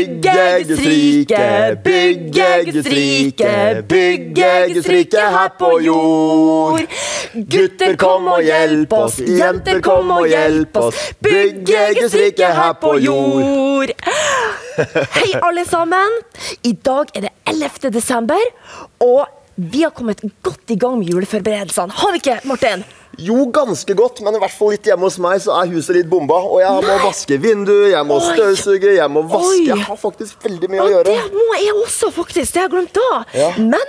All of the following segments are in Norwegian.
Bygge Guds rike, bygge Guds rike, bygge Guds rike her på jord. Gutter, kom og hjelp oss, jenter, kom og hjelp oss. Bygge Guds rike her på jord. Hei, alle sammen. I dag er det 11. desember, og vi har kommet godt i gang med juleforberedelsene. Har vi ikke, Martin? Jo, ganske godt, men i hvert fall litt hjemme hos meg så er huset litt bomba. Og jeg må vaske vinduer, jeg må støvsuge, jeg må vaske. Oi. Jeg har faktisk veldig mye å Ja, gjøre. det må jeg også, faktisk. Det har jeg glemt da. Ja. Men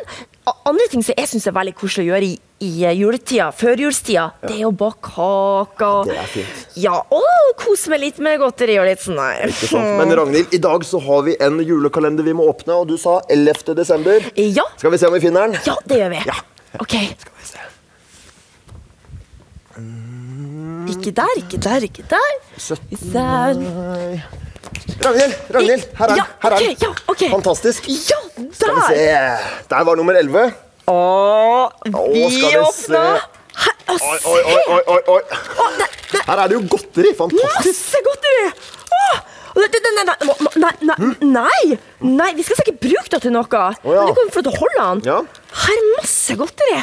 andre ting som jeg syns er veldig koselig å gjøre i, i eh, juletida, førjulstida, det er å bake kaker. Det er fint. Ja, og kose meg litt med godteri og litt sånn der. Ikke sant? Men Ragnhild, i dag så har vi en julekalender vi må åpne, og du sa 11. desember. Ja, Skal vi se om vi finner den? ja, det gjør vi. Ja. Ok. Skal vi se. Ikke der, ikke der, ikke der. 17. Vi Ragnhild, Ragnhild, her er den. Ja, Her er den. ja, ok. Fantastisk. Ja, der. Skal vi se. Der var nummer 11. Å, vi åpna. Her, å, Oi, oi, oi, oi, oi, oi. Å, ne, ne. Her er det jo godteri. Fantastisk. Masse godteri! Åh! Nei, nei, nei, nei, nei, nei, vi skal sikkert bruke det til noe. Men å holde den. Ja. Her er masse godteri.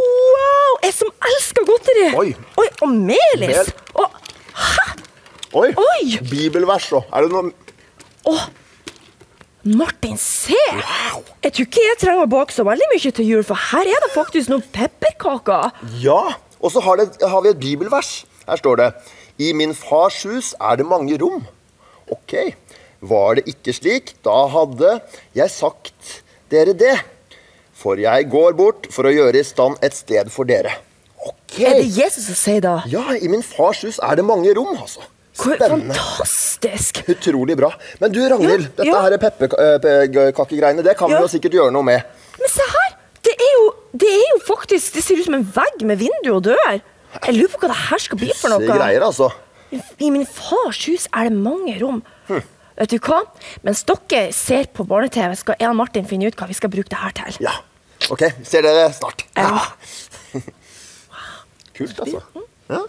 Wow, jeg som elsker godteri. Oi. Oi, og melis. Mel. Å, Oi. Oi. Bibelvers òg. Er det noe å. Martin, se. Jeg tror ikke jeg trenger å bake så veldig mye til jul, for her er det faktisk noen pepperkaker. Ja. Og så har, det, har vi et bibelvers. Her står det I min fars hus er det mange rom. Ok. Var det ikke slik, da hadde jeg sagt dere det. For jeg går bort for å gjøre i stand et sted for dere. Ok. Er det Jesus som sier det? Ja, i min fars hus er det mange rom, altså. Spennende. fantastisk. Utrolig bra. Men du, Ragnhild, Ja, dette ja. her pepperkakegreiene, det kan Ja. vi jo sikkert gjøre noe med. Men se her! Det er, jo, det er jo faktisk Det ser ut som en vegg med vindu og dør. Jeg lurer på hva det her skal bli for noe. greier, altså. I min fars hus er det mange rom. Vet du hva? Mens dere ser på barne-TV, skal jeg og Martin finne ut hva vi skal bruke det her til. Ja. Ok, ser dere snart. Ja. Kult, altså. Ja.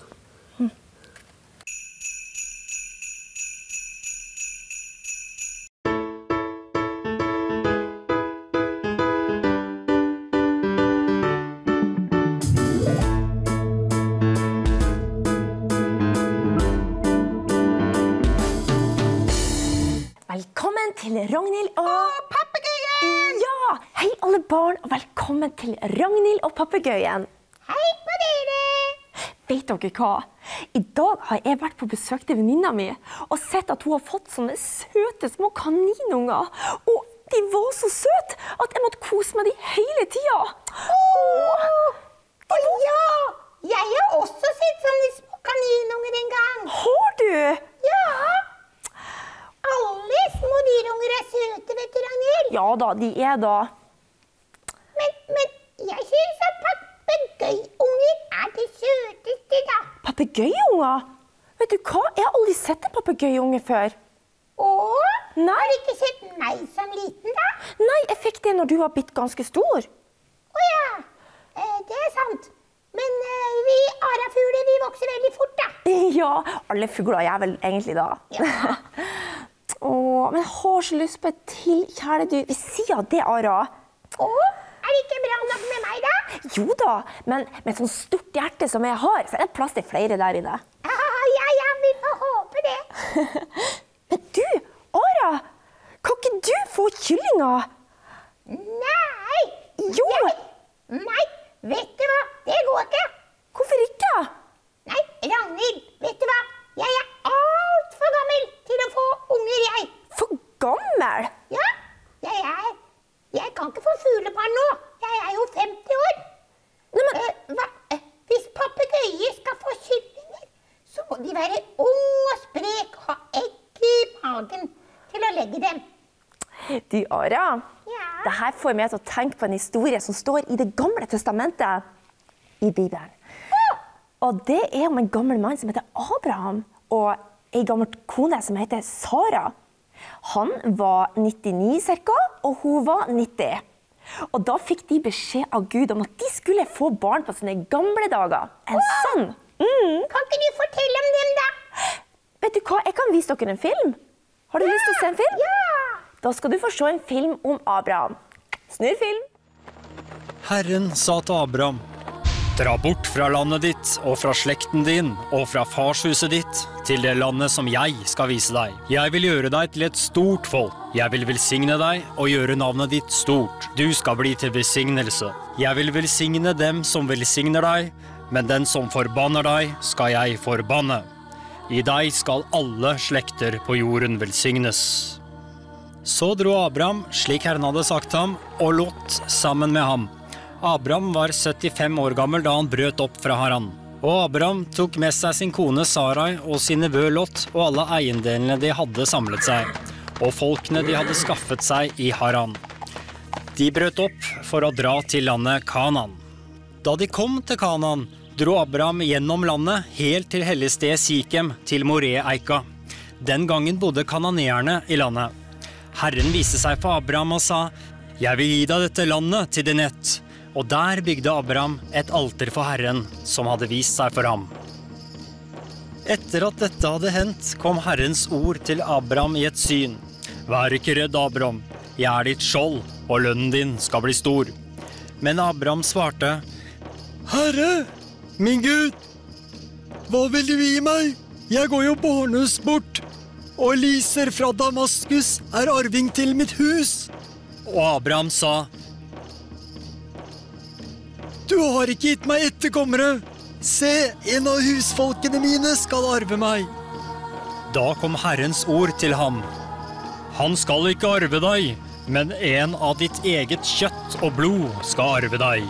Barn, og velkommen til Ragnhild og Papegøyen. Hei på dere! Vet dere hva? I dag har jeg vært på besøk til venninna mi og sett at hun har fått sånne søte små kaninunger. Og de var så søte at jeg måtte kose med dem hele tida. Å ja! Jeg har også sett sånne små kaninunger en gang. Har du? Ja! Alle små dyrunger er søte, vet du, Ragnhild. Ja da, de er da. Men, men jeg syns at er søteste, da. Papegøyeunger? Vet du hva? Jeg har aldri sett en papegøyeunge før. Å? Nei. Har du ikke sett meg som liten, da? Nei, jeg fikk det når du var blitt ganske stor. Å ja. Eh, det er sant. Men eh, vi arafugler, vi vokser veldig fort, da. Ja, alle fugler er vel egentlig da. Ja. Åh, men jeg har så lyst på et til kjæledyr ved siden av det, Ara. Å? Er det ikke bra nok med meg, da? Jo da, men med sånn stort hjerte som jeg har, så er det plass til flere der inne. Ah, ja, ja, vi får håpe det. Men du, Ara, kan ikke du få kyllinger? Nei! Jo. Jeg, nei, vet du hva? Det går ikke. Hvorfor ikke? Nei, Ragnhild, vet du hva? Jeg er altfor gammel til å få unger, jeg. For gammel? Ja, jeg er Jeg kan ikke få fuglebarn nå. Jeg er jo 50 år. Nei, men, Eh? Eh, hvis papegøyer skal få kyllinger, så må de være ung og sprek og ha egg i magen til å legge dem. du, Ara, Ja. Dette får meg til å tenke på en historie som står i Det gamle testamentet i Bibelen. Og det er om en gammel mann som heter Abraham, og ei gammel kone som heter Sara. Han var 99 ca., og hun var 90. Og da fikk de beskjed av Gud om at de skulle få barn på sine gamle dager. En sønn. Mm. Kan ikke du fortelle om dem, da? Vet du hva, jeg kan vise dere en film. Har du lyst til å se en film? Ja! Da skal du få se en film om Abraham. Snurr film. Herren sa til Abraham, dra bort fra landet ditt og fra slekten din og fra farshuset ditt til det landet som jeg skal vise deg. Jeg vil gjøre deg til et stort folk. Jeg vil velsigne deg og gjøre navnet ditt stort. Du skal bli til besignelse. Jeg vil velsigne dem som velsigner deg, men den som forbanner deg, skal jeg forbanne. I deg skal alle slekter på jorden velsignes. Så dro Abraham, slik Herren hadde sagt ham, og Lot sammen med ham. Abraham var 75 år gammel da han brøt opp fra Haran. Og Abraham tok med seg sin kone Sarai og sin nevø Lot og alle eiendelene de hadde samlet seg, og folkene de hadde skaffet seg i Haran. De brøt opp for å dra til landet Kanan. Da de kom til Kanan, dro Abraham gjennom landet helt til helligstedet Sikhem, til Moreeika. Den gangen bodde kananeerne i landet. Herren viste seg for Abraham og sa, Jeg vil gi deg dette landet til din ett. Og der bygde Abraham et alter for Herren, som hadde vist seg for ham. Etter at dette hadde hendt, kom Herrens ord til Abraham i et syn. Vær ikke redd, Abraham. Jeg er ditt skjold, og lønnen din skal bli stor. Men Abraham svarte, Herre, min Gud, hva vil du gi meg? Jeg går jo barnløs bort, og Eliser fra Damaskus er arving til mitt hus. Og Abraham sa, Du har ikke gitt meg etterkommere. Se, en av husfolkene mine skal arve meg. Da kom Herrens ord til ham. Han skal ikke arve deg, men en av ditt eget kjøtt og blod skal arve deg.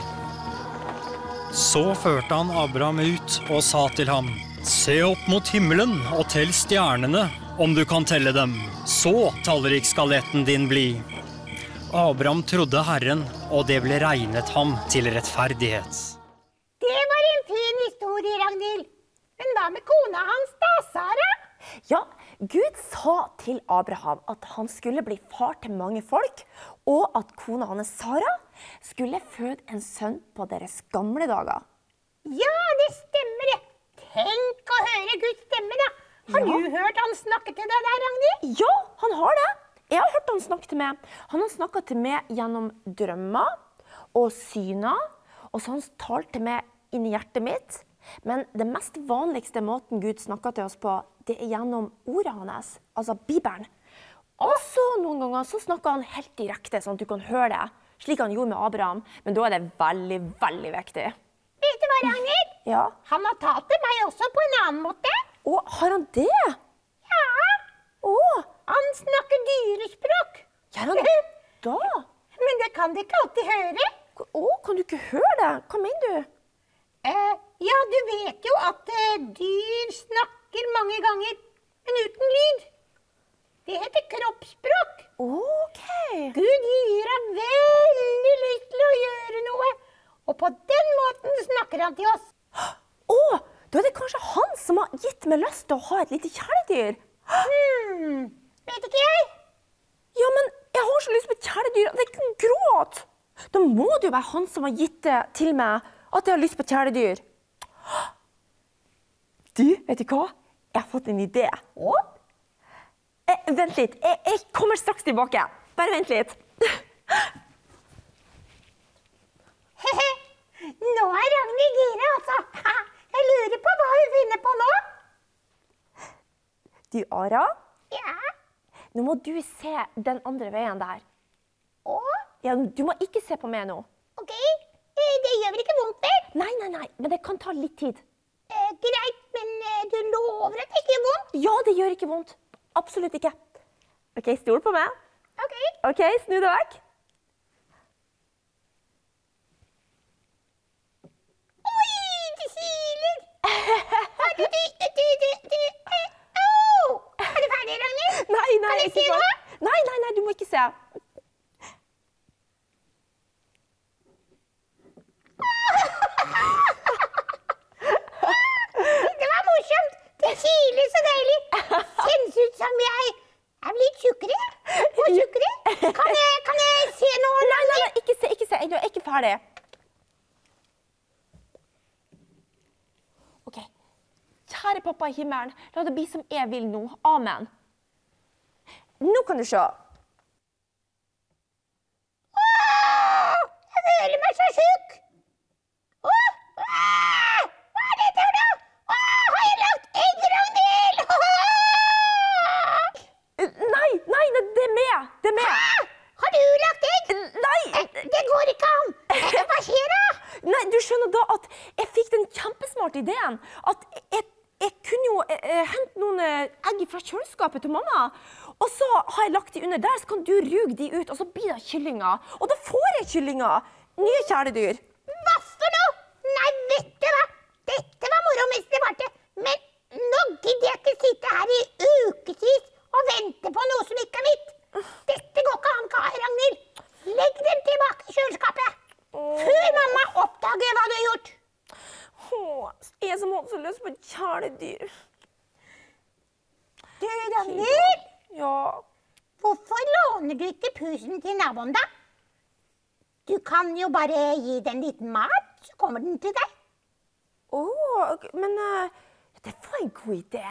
Så førte han Abraham ut og sa til ham, Se opp mot himmelen og tell stjernene, om du kan telle dem. Så tallrik skal din bli. Abraham trodde Herren, og det ble regnet ham til rettferdighet. Det var en fin historie, Ragnhild. Men hva med kona hans, da, Sara? Ja, Gud sa til Abraham at han skulle bli far til mange folk, og at kona hans Sara skulle føde en sønn på deres gamle dager. Ja, det stemmer det. Tenk å høre Guds stemme, da. Har Ja. du hørt han snakke til deg der, Ragnhild? Ja, han har det. Jeg har hørt han snakke til meg. Han har snakka til meg gjennom drømmer og syner. Og så han talt til meg inni hjertet mitt. Men det mest vanligste måten Gud snakker til oss på, det er gjennom ordet hans, altså Bibelen. Og så noen ganger så snakker han helt direkte, sånn at du kan høre det. Slik han gjorde med Abraham. Men da er det veldig, veldig viktig. Vet du hva, Ragnhild? Ja. Han har talt til meg også på en annen måte. Å, har han det? Ja, Å, han snakker dyrespråk. gjør han da? Men det kan de ikke alltid høre. Å, kan du ikke høre det? Hva mener du? Eh, ja, du vet jo at eh, dyr snakker mange ganger, men uten lyd. Det heter kroppsspråk. OK. Gud gir ham veldig lyst til å gjøre noe, og på den måten snakker han til oss. Å, da er det kanskje han som har gitt meg lyst til å ha et lite kjæledyr. Hmm, vet ikke jeg. Ja, men jeg har så lyst på kjæledyr at jeg kan gråte. Da må det jo være han som har gitt det til meg, at jeg har lyst på kjæledyr. Du, vet du hva? Jeg har fått en idé. Å? Eh, vent litt, jeg, jeg kommer straks tilbake. Bare vent litt. Nå er Ragnhild gira, altså. Jeg lurer på hva hun finner på nå. Du, Ara, Ja. Nå må du se den andre veien der. Å, Ja, du må ikke se på meg nå. ok. Eh, Det gjør vel ikke vondt, vel? Nei, nei, nei, men det kan ta litt tid. Eh, greit, men eh, du lover at det ikke gjør vondt? Ja, det gjør ikke vondt. Absolutt ikke. Ok, stol på meg. Ok. Ok, snu deg vekk. Oi, det kiler! Har du, du, du, du, du, eh, au! Er du ferdig, Ragnhild? Nei, nei, Kan jeg se noe? Nei, nei, nei, du må ikke se. Det var morsomt. Det kiler så deilig. Kjennes ut som jeg er blitt tjukkere og tjukkere. Kan jeg, kan jeg se noe? Nei, nei, nei, ikke se, ikke se. Jeg er ikke ferdig. Ok. Kjære pappa i himmelen, la det bli som jeg vil nå. Amen. Nå kan du se. Jeg føler meg så sjuk. Åh, ah, Hva er dette for noe? Åh, har jeg lagt egg, Ragnhild? Eh, Nei, nei, det er meg. Det er meg. Har du lagt egg? Nei, Det går ikke an. Hva skjer da? nei, du skjønner da at jeg fikk den kjempesmarte ideen at jeg, jeg kunne jo eh, eh, hente noen eh, egg fra kjøleskapet til mamma. Og så har jeg lagt de under der, så kan du ruge de ut, og så blir det kyllinger. Og da får jeg kyllinger. Nye kjæledyr. Hva for noe? Nei, vet du hva? Dette var moro mens det varte. Men nå gidder jeg ikke sitte her i ukevis og vente på noe som ikke er mitt. Dette går ikke an, Ragnhild. Legg dem tilbake i kjøleskapet. Før mamma oppdager hva du har gjort. Åh, jeg som hadde så lyst på kjæledyr. Du, Ragnhild. Ja. Hvorfor låner du ikke pusen til naboen, da? Du kan jo bare gi den liten mat, så kommer den til deg. Åh, men uh, det var en god idé.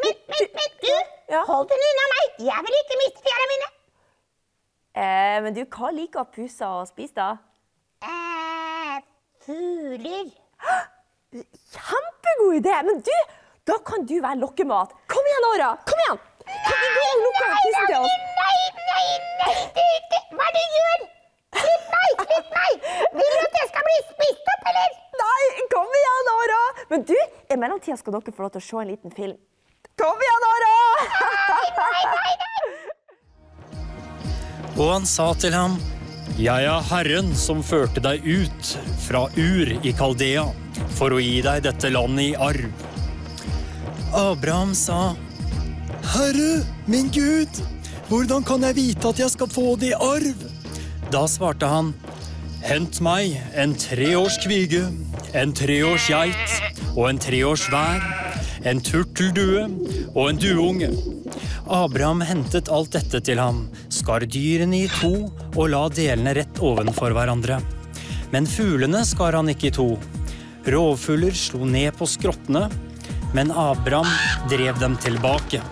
Men, men, men du, Ja? hold den unna meg. Jeg vil ikke miste fjæra mine. Eh, men du, hva liker pusa å spise, da? Eh, fugler. Kjempegod idé! Men du, da kan du være lokkemat. Kom igjen, Åra! Kom igjen! Kan vi gå og lukke tissen til oss? Nei, nei, nei, det er Hva er det du gjør? Slipp meg, slipp meg! Vil du at jeg skal bli spist opp, eller? Nei, kom igjen, Nora! Men du, i mellomtida skal dere få lov til å se en liten film. Kom igjen, Nora! Nei, nei, nei. Og han sa til ham, Jeg er Herren som førte deg ut fra Ur i Kaldea, for å gi deg dette landet i arv. Abraham sa, Herre, min Gud, hvordan kan jeg vite at jeg skal få det i arv? Da svarte han, Hent meg en treårs kvige, en treårs geit og en treårs vær, en turteldue og en dueunge. Abraham hentet alt dette til ham, skar dyrene i to og la delene rett ovenfor hverandre. Men fuglene skar han ikke i to. Rovfugler slo ned på skrottene, men Abraham drev dem tilbake.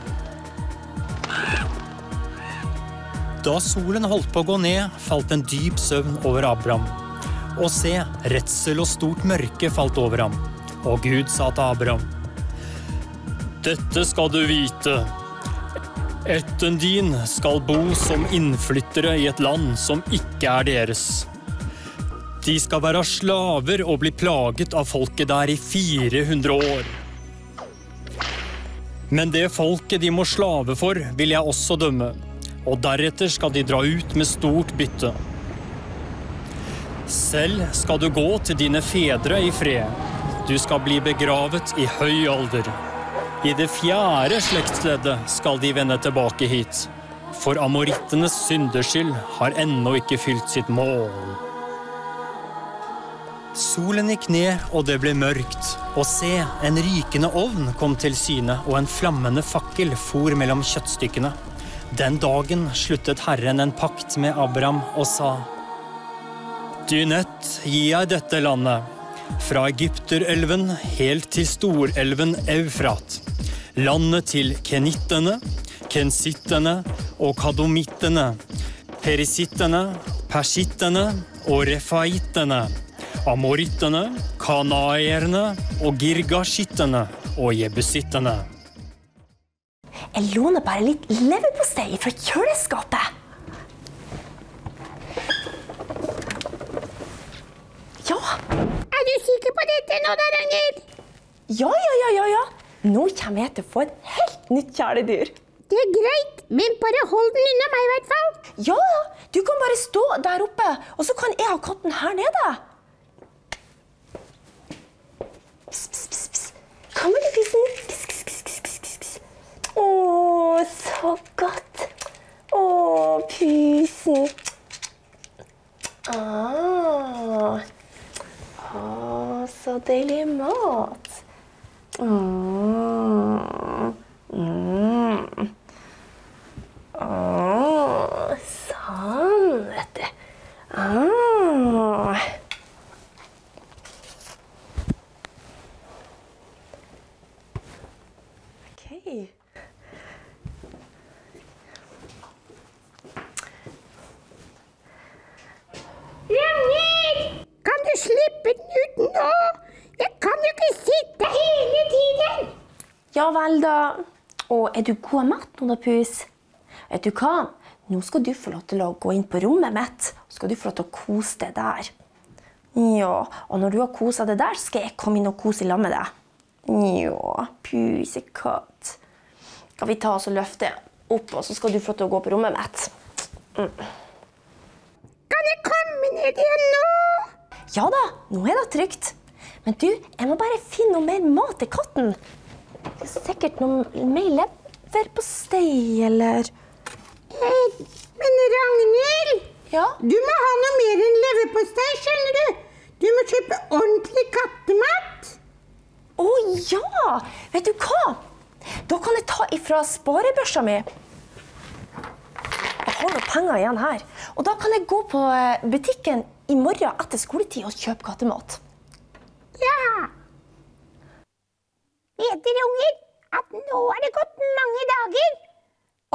Da solen holdt på å gå ned, falt en dyp søvn over Abraham. Og se, redsel og stort mørke falt over ham. Og Gud sa til Abraham, Dette skal du vite. Ætten din skal bo som innflyttere i et land som ikke er deres. De skal være slaver og bli plaget av folket der i 400 år. Men det folket de må slave for, vil jeg også dømme, og deretter skal de dra ut med stort bytte. Selv skal du gå til dine fedre i fred. Du skal bli begravet i høy alder. I det fjerde slektsleddet skal de vende tilbake hit. For amorittenes syndeskyld har ennå ikke fylt sitt mål. Solen gikk ned, og det ble mørkt. Og se, en rykende ovn kom til syne, og en flammende fakkel for mellom kjøttstykkene. Den dagen sluttet Herren en pakt med Abraham og sa:" Dynett gir jeg dette landet, fra Egypterelven helt til storelven Eufrat. Landet til kenittene, kensittene og kadomittene, perisittene, persittene og refaittene, amorittene, kanaerne og girgashittene og jebusittene. Jeg låner bare litt leverpostei fra kjøleskapet. Ja, Er du sikker på dette nå, da, Ragnhild? ja, ja, ja, ja, ja. Nå kommer jeg til å få et helt nytt kjæledyr. Det er greit, men bare hold den unna meg, i hvert fall. Ja, ja, du kan bare stå der oppe, og så kan jeg ha katten her nede. Pss, pss, pss. Kommer du, Pisen? Pss, pss, pss, pss, pss, pss, pss. Å, så godt. Å, Pysen. Ah. Å, så deilig mat. Mm. Mm. Å, sånn, vet du. Ah. slippe den ut nå! Jeg kan jo ikke sitte hele tiden! Ja vel, da. Og er du god av mat nå, da, pus? Vet du hva? Nå skal du få lov til å gå inn på rommet mitt, og skal du få lov til å kose deg der. Ja, og når du har kosa deg der, skal jeg komme inn og kose i lag med deg. Ja, pusekatt. Kan vi ta oss og løfte opp, og så skal du få lov til å gå på rommet mitt? Mm. Kan jeg komme ned igjen nå? Ja da, nå er det trygt. Men du, jeg må bare finne noe mer mat til katten. Det er Sikkert noe mer leverpostei, eller Eh, Men Ragnhild, Ja? du må ha noe mer enn leverpostei, skjønner du. Du må kjøpe ordentlig kattemat. Å ja! Vet du hva? Da kan jeg ta ifra sparebørsa mi. Jeg har noen penger igjen her. Og da kan jeg gå på eh, butikken i morgen etter skoletid og kjøpe kattemat. Ja. Vet dere, unger, at nå er det gått mange dager.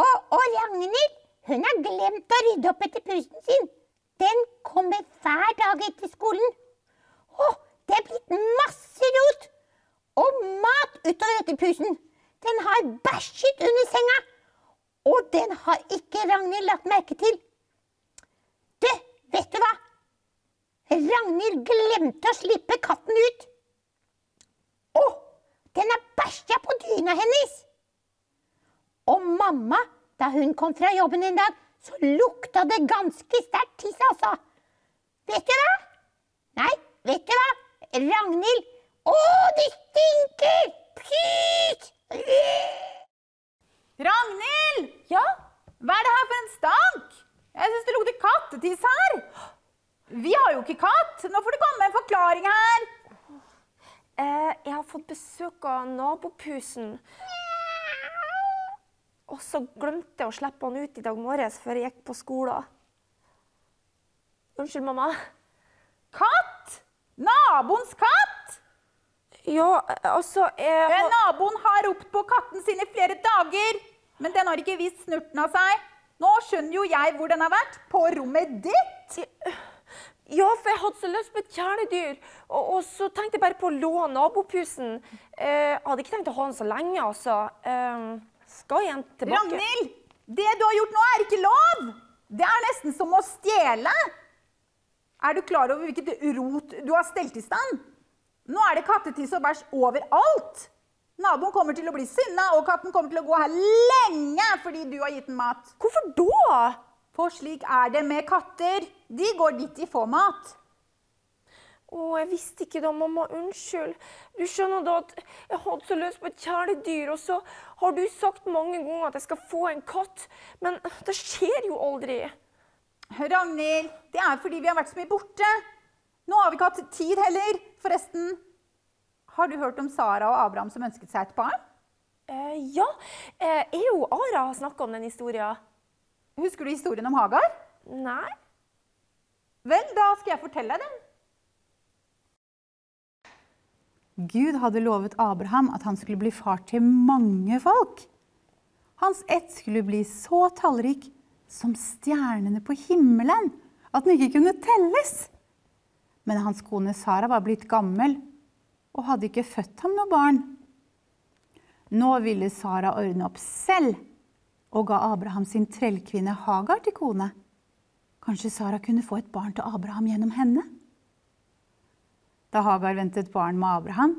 Og, og Ragnhild, hun har glemt å rydde opp etter pusten sin. Den kommer hver dag etter skolen. Å, det er blitt masse rot. Og mat utover etter pusen. Den har bæsjet under senga. Og den har ikke Ragnhild lagt merke til. Du, vet du hva? Ragnhild glemte å slippe katten ut. Å, den har bæsja på dyna hennes! Og mamma, da hun kom fra jobben en dag, så lukta det ganske sterkt tiss, altså. Vet du hva? Nei, vet du hva? Ragnhild Å, det stinker! Pyt! Ragnhild! Ja? Hva er det her for en stank? Jeg syns det lukter kattetiss her. Vi har jo ikke katt. Nå får det komme en forklaring her. Eh, jeg har fått besøk av nabopusen. Og så glemte jeg å slippe han ut i dag morges før jeg gikk på skolen. Unnskyld, mamma. Katt? Naboens katt? Ja, altså jeg Eh. Naboen har ropt på katten sin i flere dager, men den har ikke vist snurten av seg. Nå skjønner jo jeg hvor den har vært. På rommet ditt. Ja, for jeg hadde så lyst på et kjæledyr. Og, og så tenkte jeg bare på å låne nabopusen. Eh, hadde ikke tenkt å ha den så lenge, altså. Eh, skal igjen tilbake. Ragnhild, det du har gjort nå er ikke lov. Det er nesten som å stjele. Er du klar over hvilket rot du har stelt i stand? Nå er det kattetiss og bæsj overalt. Naboen kommer til å bli sinna, og katten kommer til å gå her lenge fordi du har gitt den mat. Hvorfor da? For slik er det med katter. De går dit de får mat. Å, jeg visste ikke da, mamma. Unnskyld. Du skjønner da at jeg hadde så lyst på et kjæledyr, og så har du sagt mange ganger at jeg skal få en katt. Men det skjer jo aldri. Ragnhild, det er fordi vi har vært så mye borte. Nå har vi ikke hatt tid heller. Forresten, har du hørt om Sara og Abraham som ønsket seg et barn? Eh, ja, eh, jeg og Ara har snakka om den historien. Husker du historien om Hagar? Nei? Vel, da skal jeg fortelle deg den. Gud hadde lovet Abraham at han skulle bli far til mange folk. Hans ett skulle bli så tallrik som stjernene på himmelen, at den ikke kunne telles. Men hans kone Sara var blitt gammel og hadde ikke født ham noe barn. Nå ville Sara ordne opp selv og ga Abraham sin trellkvinne Hagar til kone. Kanskje Sara kunne få et barn til Abraham gjennom henne? Da Hagar ventet barn med Abraham,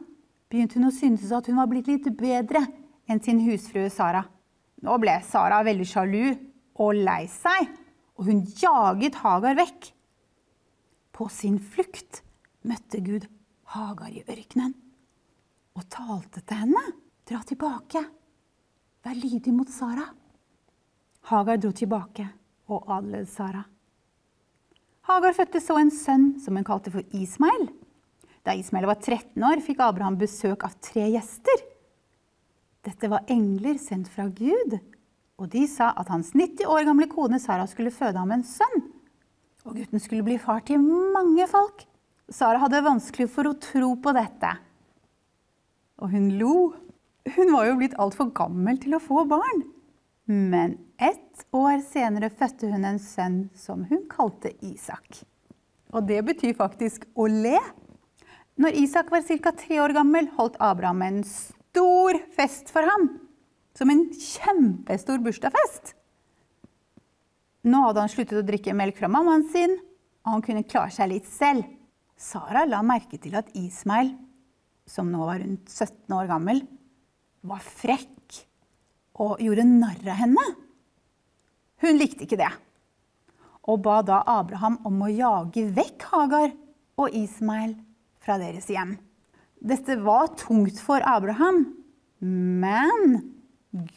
begynte hun å synes at hun var blitt litt bedre enn sin husfrue Sara. Nå ble Sara veldig sjalu og lei seg, og hun jaget Hagar vekk. På sin flukt møtte Gud Hagar i ørkenen og talte til henne. Dra tilbake. Vær lydig mot Sara. Hagar dro tilbake og adlet Sara. Hagar fødte så en sønn som hun kalte for Ismael. Da Ismael var 13 år, fikk Abraham besøk av tre gjester. Dette var engler sendt fra Gud, og de sa at hans 90 år gamle kone Sara skulle føde ham en sønn. Og gutten skulle bli far til mange folk. Sara hadde vanskelig for å tro på dette. Og hun lo. Hun var jo blitt altfor gammel til å få barn. Men ett år senere fødte hun en sønn som hun kalte Isak. Og det betyr faktisk å le. Når Isak var ca. tre år gammel, holdt Abraham en stor fest for ham. Som en kjempestor bursdagsfest. Nå hadde han sluttet å drikke melk fra mammaen sin, og han kunne klare seg litt selv. Sara la merke til at Ismail, som nå var rundt 17 år gammel, var frekk og gjorde narr av henne. Hun likte ikke det, og ba da Abraham om å jage vekk Hagar og Ismail fra deres hjem. Dette var tungt for Abraham, men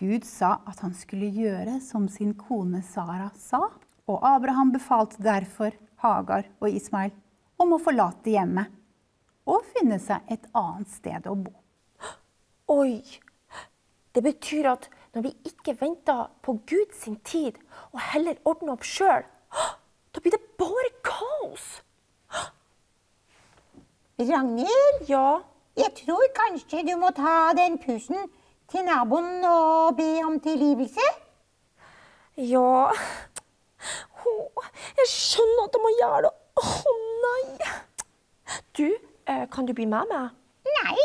Gud sa at han skulle gjøre som sin kone Sara sa, og Abraham befalte derfor Hagar og Ismail om å forlate hjemmet og finne seg et annet sted å bo. Oi! Det betyr at når vi ikke venter på Guds tid, og heller ordner opp sjøl, da blir det bare kaos. Ragnhild, Ja, jeg tror kanskje du må ta den pussen til naboen og be om tilgivelse. ja Jeg skjønner at jeg må gjøre det. Å nei! Du, eh, kan du bli med meg? Nei,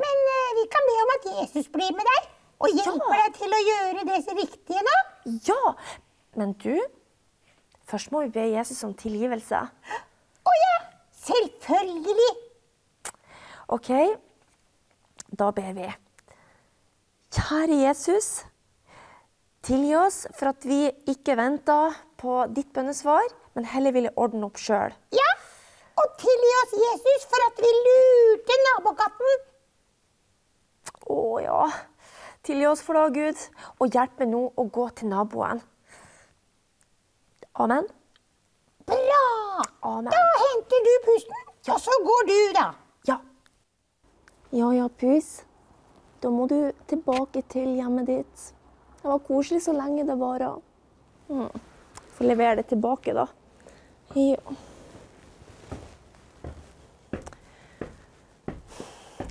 men eh, vi kan be om at Jesus blir med deg og hjelper Ja. deg til å gjøre det riktige da? Ja! Men du, først må vi be Jesus om tilgivelse. Å ja, selvfølgelig. OK, da ber vi. Kjære Jesus, tilgi oss for at vi ikke venta på ditt bønnesvar, men heller ville ordne opp sjøl. Ja, og tilgi oss, Jesus, for at vi lurte nabokatten. Å ja. Tilgi oss for det, Gud, og hjelp meg nå å gå til naboen. Amen. Bra! Amen. Da henter du pusten, og så går du, da. Ja. Ja ja, Pus. Da må du tilbake til hjemmet ditt. Det var koselig så lenge det varer. Mm. Får levere det tilbake, da. Ja.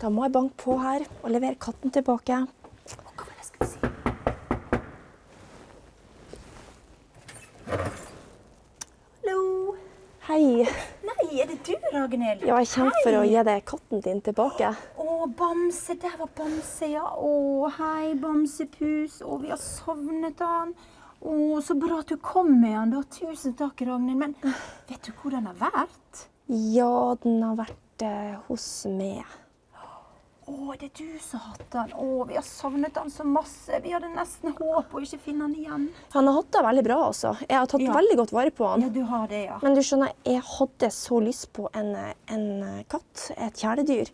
Da må jeg banke på her og levere katten tilbake. Hva var det jeg skulle si? Hallo. Hei. Nei, er det du, Ragnhild? Ja, jeg kommer for å gi deg katten din tilbake. Å, Bamse. Der var Bamse, ja. Å, hei, Bamsepus. Å, vi har savnet han. Å, så bra at du kom med han, da. Tusen takk, Ragnhild. Men vet du hvor den har vært? Ja, den har vært eh, hos meg. Å, det er du som har hatt han. Å, vi har savnet han så masse. Vi hadde nesten håp å ikke finne han igjen. Han har hatt det veldig bra, altså. Jeg har tatt Ja. veldig godt vare på han. Ja, du har det, ja. Men du skjønner, jeg hadde så lyst på en, en katt, et kjæledyr.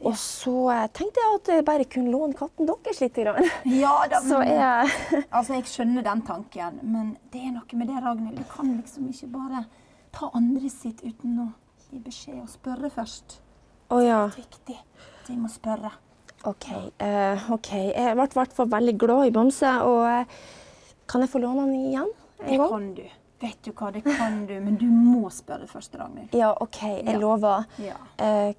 Og så eh, tenkte jeg at jeg bare kunne låne katten deres litt. Grann. Ja da, Så men jeg Altså, jeg skjønner den tanken, men det er noe med det, Ragnhild. Du kan liksom ikke bare ta andre sitt uten å gi beskjed og spørre først. Å ja. Viktig. Vi må spørre. OK. Uh, ok. Jeg ble i hvert fall veldig glad i Bamse. Og uh, kan jeg få låne den igjen Det gang? kan du. Vet du hva, det kan du, men du må spørre først, Ragnhild. Ja, OK. Jeg Ja. lover. Ja. Uh,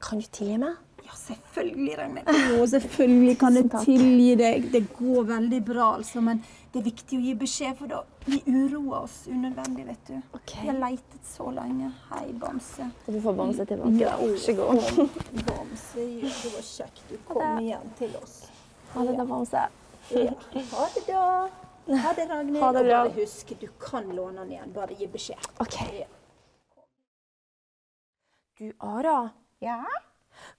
kan du tilgi meg? Ja, selvfølgelig, Ragnhild. Å, selvfølgelig kan jeg tilgi deg. Det går veldig bra, altså, men det er viktig å gi beskjed, for da vi uroer oss unødvendig, vet du. Okay. Vi har leitet så lenge. Hei, Bamse. Og du får Bamse tilbake. da. Vær så god. Bamse, det var kjekt du kom igjen til oss. Ha det da, Bamse. Ja. Ha det, da. Ha det, Ragnhild. Ha det bra. Og bare husk, du kan låne den igjen. Bare gi beskjed. OK. Du, Ara. Ja,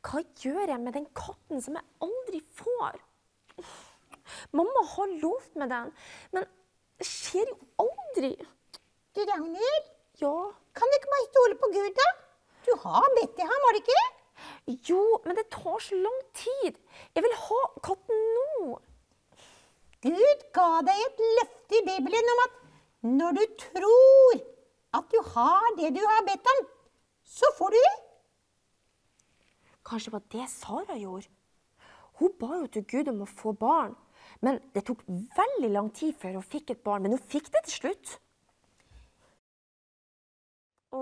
Hva gjør jeg med den katten som jeg aldri får? Mamma har lovt meg den, men det skjer jo aldri. du Ragnhild, Ja, kan du ikke bare stole på Gud, da? Du har bedt til ham, har du ikke? jo, men det tar så lang tid. Jeg vil ha katten nå. Gud ga deg et løfte i Bibelen om at når du tror at du har det du har bedt om, så får du det. Kanskje det var det Sara gjorde. Hun ba jo til Gud om å få barn, men det tok veldig lang tid før hun fikk et barn. Men hun fikk det til slutt. Å,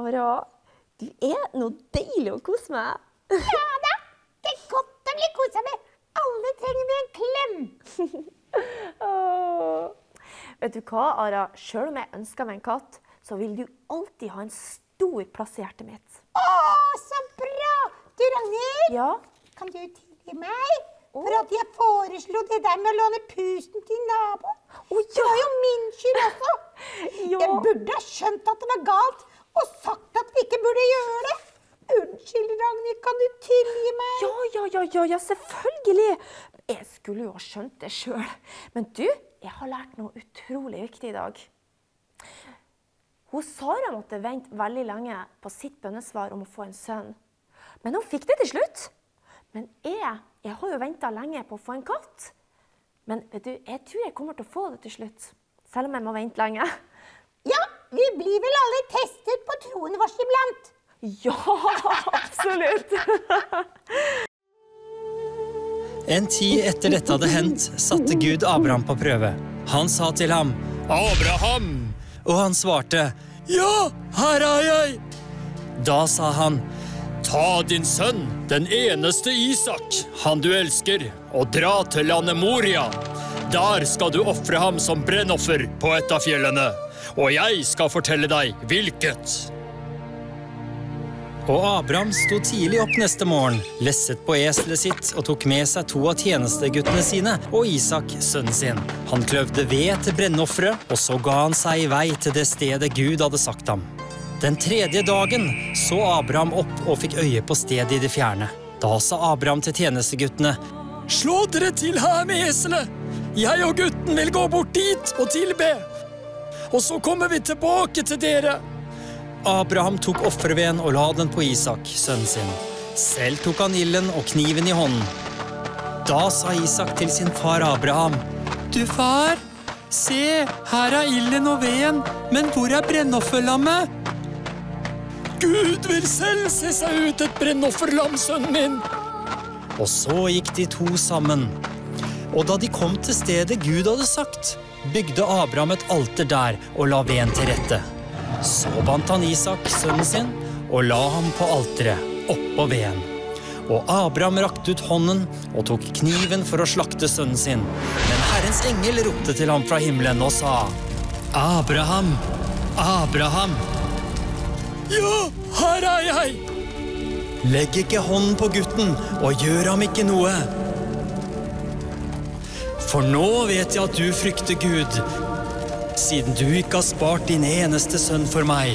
Ara, du er noe deilig å kose med. Ja da, det er godt å bli kosa med. Alle trenger vi en klem. oh. Vet du hva, Ara? Selv om jeg ønsker meg en katt, så vil du alltid ha en stor plass i hjertet mitt. Å, så bra! Du, Ragnhild, Ja? kan du tilgi tilgi for at jeg foreslo det der med å låne pusten til naboen. Å, Det var jo min skyld også. Ja. Jeg burde ha skjønt at det var galt, og sagt at vi ikke burde gjøre det. Unnskyld, Ragnhild, kan du tilgi meg? Ja, ja, ja, ja, ja, selvfølgelig. Jeg skulle jo ha skjønt det sjøl. Men du, jeg har lært noe utrolig viktig i dag. Hun Sara måtte vente veldig lenge på sitt bønnesvar om å få en sønn. Men hun fikk det til slutt. Men jeg, jeg har jo venta lenge på å få en katt. Men vet du, jeg tror jeg kommer til å få det til slutt. Selv om jeg må vente lenge. Ja, vi blir vel alle testet på troen vår iblant. Ja, absolutt. En tid etter dette hadde hendt, satte Gud Abraham på prøve. Han sa til ham, Abraham! Og han svarte, Ja, her er jeg! Da sa han, Ta din sønn, den eneste Isak, han du elsker, og dra til landet Moria. Der skal du ofre ham som brennoffer på et av fjellene, og jeg skal fortelle deg hvilket. Og Abraham sto tidlig opp neste morgen, lesset på eselet sitt og tok med seg to av tjenesteguttene sine og Isak, sønnen sin. Han kløvde ved til brennofferet, og så ga han seg i vei til det stedet Gud hadde sagt ham. Den tredje dagen så Abraham opp og fikk øye på stedet i det fjerne. Da sa Abraham til tjenesteguttene, Slå dere til her med eselet! Jeg og gutten vil gå bort dit og tilbe. Og så kommer vi tilbake til dere. Abraham tok offerveden og la den på Isak, sønnen sin. Selv tok han ilden og kniven i hånden. Da sa Isak til sin far Abraham, Du far, se, her er ilden og veden, men hvor er brennofferlammet? Gud vil selv se seg ut et brennofferlam, sønnen min. Og så gikk de to sammen. Og da de kom til stedet Gud hadde sagt, bygde Abraham et alter der og la veden til rette. Så bandt han Isak, sønnen sin, og la ham på alteret, oppå veden. Og Abraham rakte ut hånden og tok kniven for å slakte sønnen sin. Men Herrens engel ropte til ham fra himmelen og sa, Abraham, Abraham. Ja, her er jeg! Legg ikke hånden på gutten og gjør ham ikke noe. For nå vet jeg at du frykter Gud, siden du ikke har spart din eneste sønn for meg.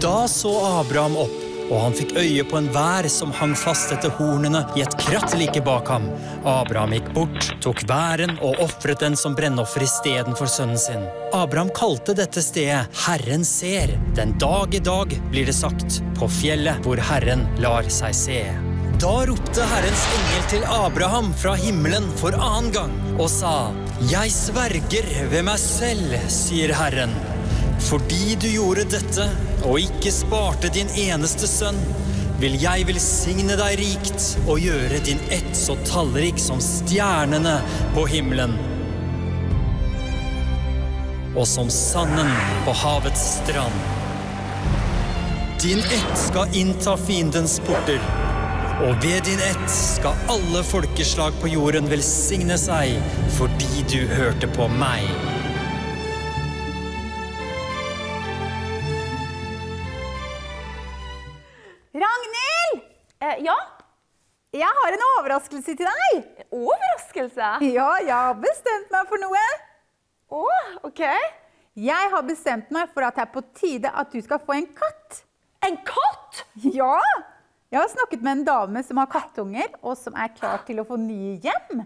Da så Abraham opp, og han fikk øye på en vær som hang fast etter hornene i et kratt like bak ham. Abraham gikk bort, tok væren og ofret den som brennoffer istedenfor sønnen sin. Abraham kalte dette stedet Herren ser. Den dag i dag blir det sagt, på fjellet hvor Herren lar seg se. Da ropte Herrens engel til Abraham fra himmelen for annen gang og sa, Jeg sverger ved meg selv, sier Herren. Fordi du gjorde dette og ikke sparte din eneste sønn, vil jeg velsigne deg rikt og gjøre din ett så tallrik som stjernene på himmelen. Og som sanden på havets strand. Din ett skal innta fiendens porter. Og ved din ett skal alle folkeslag på jorden velsigne seg fordi du hørte på meg. Jeg har en overraskelse til deg. overraskelse. Ja, jeg har bestemt meg for noe. Å, ok. Jeg har bestemt meg for at det er på tide at du skal få en katt. En katt? Ja! Jeg har snakket med en dame som har kattunger, og som er klar til å få nye hjem.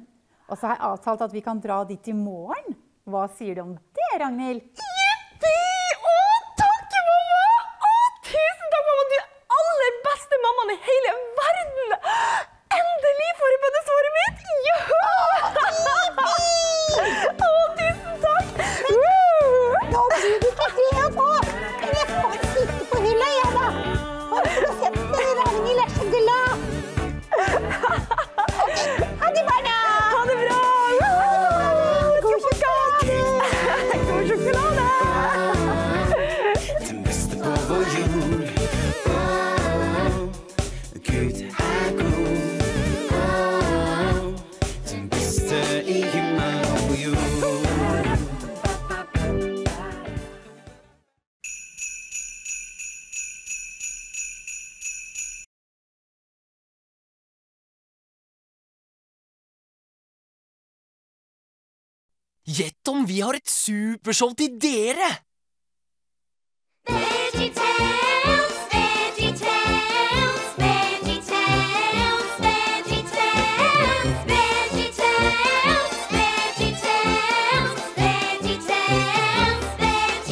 Og så har jeg avtalt at vi kan dra dit i morgen. Hva sier du om det, Ragnhild? Jippi! Å, takk, mamma! Å, tusen takk, mamma! Du er aller beste mammaen i hele verden! Endelig får jeg bønnesvaret mitt! Ja! Å, tusen takk! Nå blir det det å få. Gjett om vi har et supershow til dere! VeggieTales, VeggieTales, VeggieTales, VeggieTales, VeggieTales, VeggieTales, VeggieTales,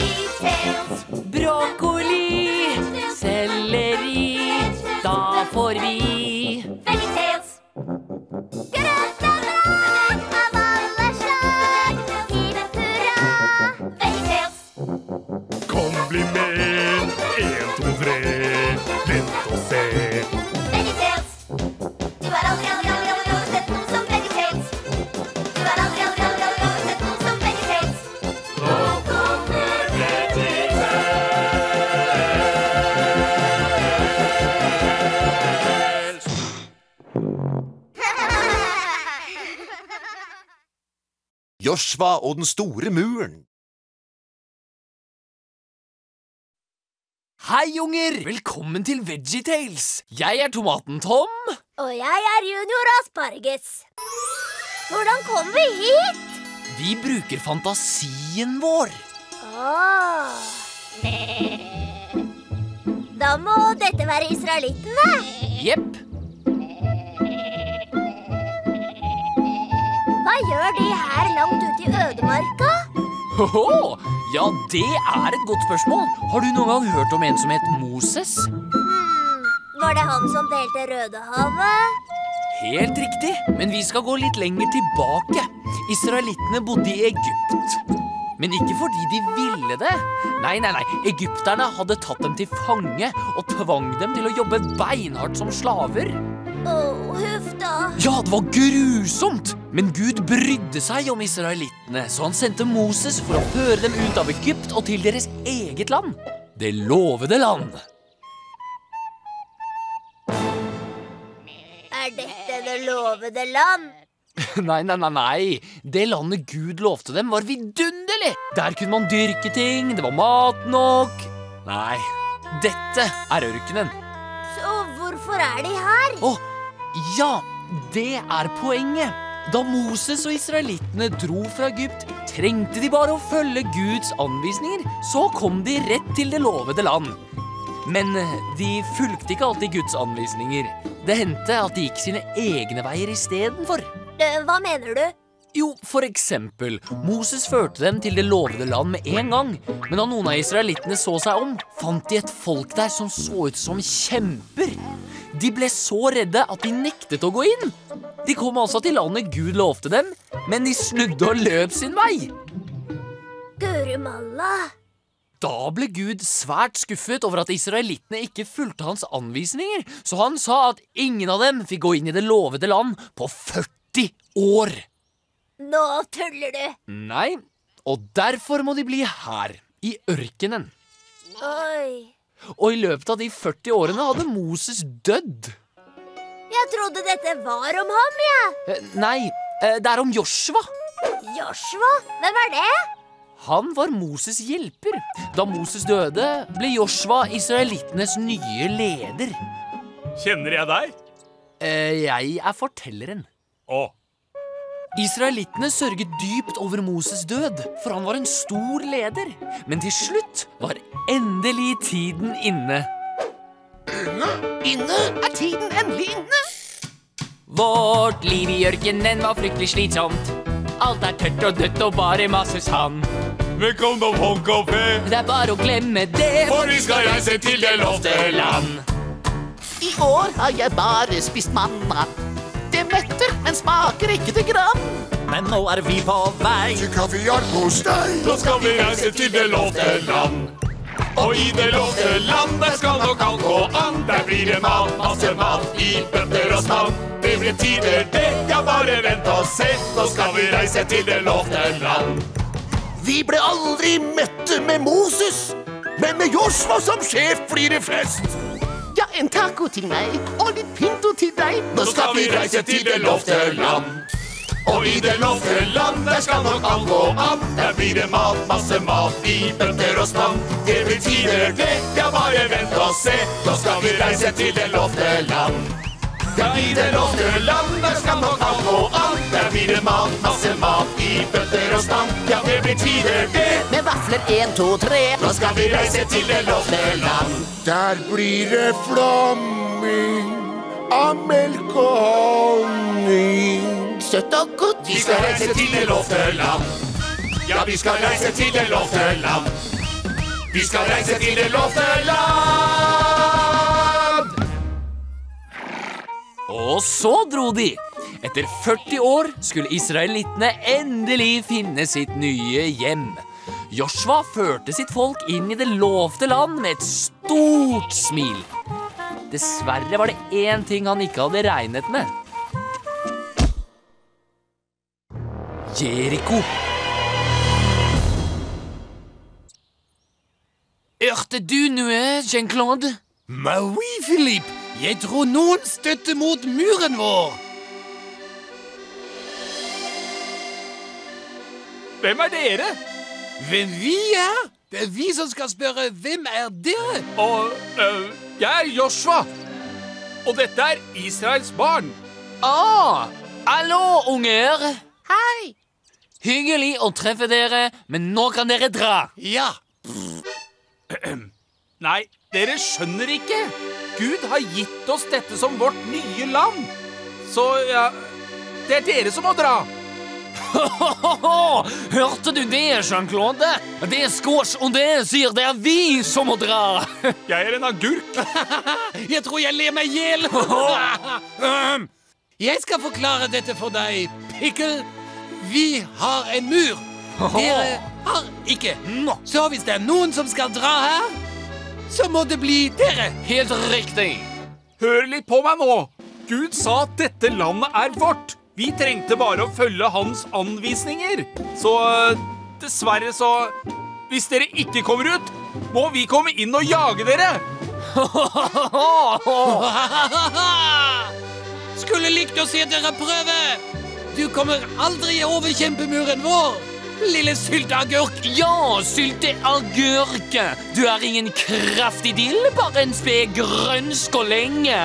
VeggieTales. Brokkoli, selleri, da får vi Joshua og den store muren. Hei, unger! Velkommen til VeggieTales. Jeg er tomaten Tom. Og jeg er junior Asparges. Hvordan kom vi hit? Vi bruker fantasien vår. Åh. Da må dette være israelittene. Jepp. Hva gjør de her langt ute i ødemarka? Hoho! Ja, det er et godt spørsmål. Har du noen gang hørt om en som het Moses? Hmm, var det han som delte Rødehavet? Helt riktig, men vi skal gå litt lenger tilbake. Israelittene bodde i Egypt. Men ikke fordi de ville det. Nei, nei, nei. Egypterne hadde tatt dem til fange og tvang dem til å jobbe beinhardt som slaver. Åh, huff da. Ja, det var grusomt! Men Gud brydde seg om israelittene, så han sendte Moses for å føre dem ut av Egypt og til deres eget land. Det lovede land. Er dette det lovede land? Nei, nei, nei, nei. Det landet Gud lovte dem, var vidunderlig. Der kunne man dyrke ting, det var mat nok. Nei, dette er ørkenen. Så hvorfor er de her? Å, ja, det er poenget. Da Moses og israelittene dro fra Egypt, trengte de bare å følge Guds anvisninger, så kom de rett til det lovede land. Men eh, de fulgte ikke alltid Guds anvisninger. Det hendte at de gikk sine egne veier istedenfor. Eh, Hva mener du? Jo, for eksempel, Moses førte dem til det lovede land med en gang. Men da noen av israelittene så seg om, fant de et folk der som så ut som kjemper. De ble så redde at de nektet å gå inn. De kom altså til landet Gud lovte dem, men de snudde og løp sin vei. Gurumalla. Da ble Gud svært skuffet over at israelittene ikke fulgte hans anvisninger, så han sa at ingen av dem fikk gå inn i det lovede land på 40 år. Nå tuller du. Nei, og derfor må de bli her, i ørkenen. Oi. Og i løpet av de 40 årene hadde Moses dødd. Jeg trodde dette var om ham, jeg. Ja. Nei, eh, det er om Joshua. Joshua? Hvem er det? Han var Moses' hjelper. Da Moses døde, ble Joshua israelittenes nye leder. Kjenner jeg deg? Eh, Jeg er fortelleren. Å, Israelittene sørget dypt over Moses' død, for han var en stor leder. Men til slutt var endelig tiden inne. Inne Inne? er tiden endelig inne. Vårt liv i ørkenen var fryktelig slitsomt. Alt er tørt og dødt og bare masse sand. men Hong Kong-fe. Det er bare å glemme det, for vi skal reise til det lovte land. I år har jeg bare spist manna. Det metter, men smaker ikke til grann. Men nå er vi på vei. Til kaviar hos deg. Nå skal vi reise til det lovte land. Og i det lovte land, der skal nok alt gå an. Der blir det mat, masse mat i bøtter og spann. Det blir tider, det, ja, bare vent og se. Nå skal vi reise til det lovte land. Vi ble aldri mette med Moses, men med Joshua som sjef blir det fest. Ja, en taco til meg, og litt pinto til deg. Nå skal vi reise til det lovte land. Og i det lovte land, der skal nok alt gå an. Der blir det mat, masse mat i bøtter og spann. Det blir tider, det, ja, bare vent og se. Nå skal vi reise til det lovte land. Ja, i det lovte land, der skal nok alt gå an. Der blir det mat, masse mat i bøtter og spann. Ja, det blir tider det. Med vafler én, to, tre. Nå skal vi reise til det lovte land. Der blir det flomming av melk og honning. Søtt og godt. Vi skal reise til det lovte land. Ja, vi skal reise til det lovte land. Vi skal reise til det lovte land. Og så dro de. Etter 40 år skulle israelittene endelig finne sitt nye hjem. Joshua førte sitt folk inn i det lovte land med et stort smil. Dessverre var det én ting han ikke hadde regnet med. Jeriko. Hørte du noe, Jean-Claude? Mais oui, Philippe. Jeg tror noen støtter mot muren vår. Hvem er dere? Hvem vi er? Det er vi som skal spørre hvem er dere? Og øh, jeg er Joshua. Og dette er Israels barn. Ah, hallo, unger. Hei. Hyggelig å treffe dere, men nå kan dere dra. Ja. Nei, dere skjønner ikke. Gud har gitt oss dette som vårt nye land. Så ja, det er dere som må dra. Hørte du det, Jean-Claude? Det er Squash og det sier det er vi som må dra. Jeg er en agurk. Jeg tror jeg ler meg i hjel. Jeg skal forklare dette for deg, Pikkel. Vi har en mur. Dere har ikke. Så hvis det er noen som skal dra her, så må det bli dere. Helt riktig. Hør litt på meg nå. Gud sa at dette landet er vårt. Vi trengte bare å følge hans anvisninger. Så øh, dessverre så Hvis dere ikke kommer ut, må vi komme inn og jage dere. Skulle likt å se dere prøve. Du kommer aldri over kjempemuren vår, lille sylteagurk. Ja, sylteagurk. Du er ingen kraftig dill, bare en sped grønn skålenge.